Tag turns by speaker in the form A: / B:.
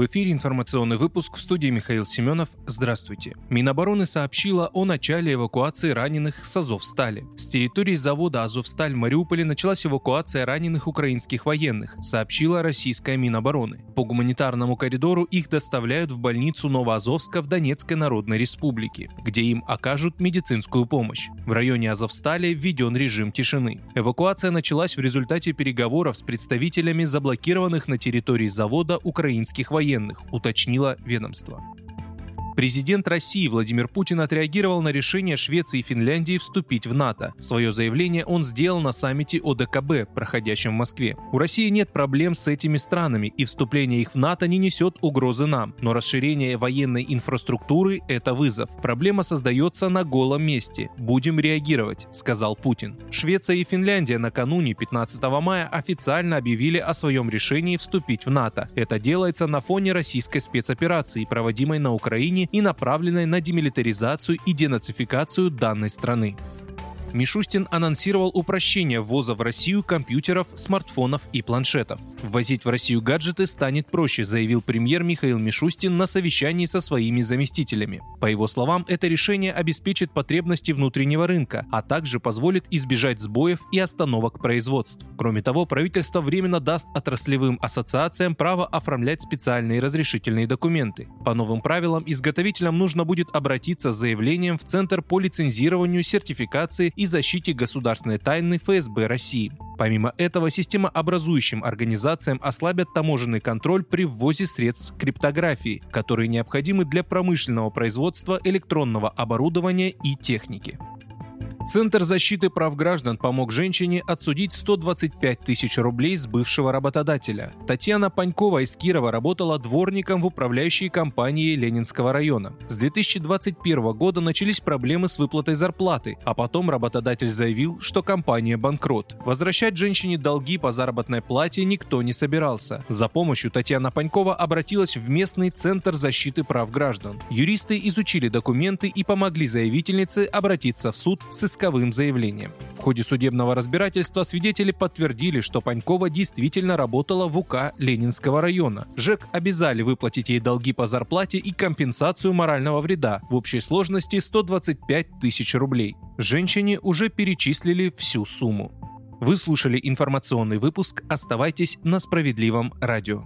A: В эфире информационный выпуск в студии Михаил Семенов. Здравствуйте. Минобороны сообщила о начале эвакуации раненых с Азовстали. С территории завода Азовсталь в Мариуполе началась эвакуация раненых украинских военных, сообщила российская Минобороны. По гуманитарному коридору их доставляют в больницу Новоазовска в Донецкой Народной Республике, где им окажут медицинскую помощь. В районе Азовстали введен режим тишины. Эвакуация началась в результате переговоров с представителями заблокированных на территории завода украинских военных военных, уточнило ведомство. Президент России Владимир Путин отреагировал на решение Швеции и Финляндии вступить в НАТО. Свое заявление он сделал на саммите ОДКБ, проходящем в Москве. У России нет проблем с этими странами, и вступление их в НАТО не несет угрозы нам. Но расширение военной инфраструктуры – это вызов. Проблема создается на голом месте. Будем реагировать, сказал Путин. Швеция и Финляндия накануне 15 мая официально объявили о своем решении вступить в НАТО. Это делается на фоне российской спецоперации, проводимой на Украине и направленной на демилитаризацию и денацификацию данной страны. Мишустин анонсировал упрощение ввоза в Россию компьютеров, смартфонов и планшетов. Ввозить в Россию гаджеты станет проще, заявил премьер Михаил Мишустин на совещании со своими заместителями. По его словам, это решение обеспечит потребности внутреннего рынка, а также позволит избежать сбоев и остановок производств. Кроме того, правительство временно даст отраслевым ассоциациям право оформлять специальные разрешительные документы. По новым правилам изготовителям нужно будет обратиться с заявлением в Центр по лицензированию, сертификации и защите государственной тайны ФСБ России. Помимо этого, системообразующим организациям ослабят таможенный контроль при ввозе средств криптографии, которые необходимы для промышленного производства электронного оборудования и техники. Центр защиты прав граждан помог женщине отсудить 125 тысяч рублей с бывшего работодателя. Татьяна Панькова из Кирова работала дворником в управляющей компании Ленинского района. С 2021 года начались проблемы с выплатой зарплаты, а потом работодатель заявил, что компания банкрот. Возвращать женщине долги по заработной плате никто не собирался. За помощью Татьяна Панькова обратилась в местный Центр защиты прав граждан. Юристы изучили документы и помогли заявительнице обратиться в суд с исковым заявлением. В ходе судебного разбирательства свидетели подтвердили, что Панькова действительно работала в УК Ленинского района. ЖЭК обязали выплатить ей долги по зарплате и компенсацию морального вреда в общей сложности 125 тысяч рублей. Женщине уже перечислили всю сумму. Вы слушали информационный выпуск. Оставайтесь на справедливом радио.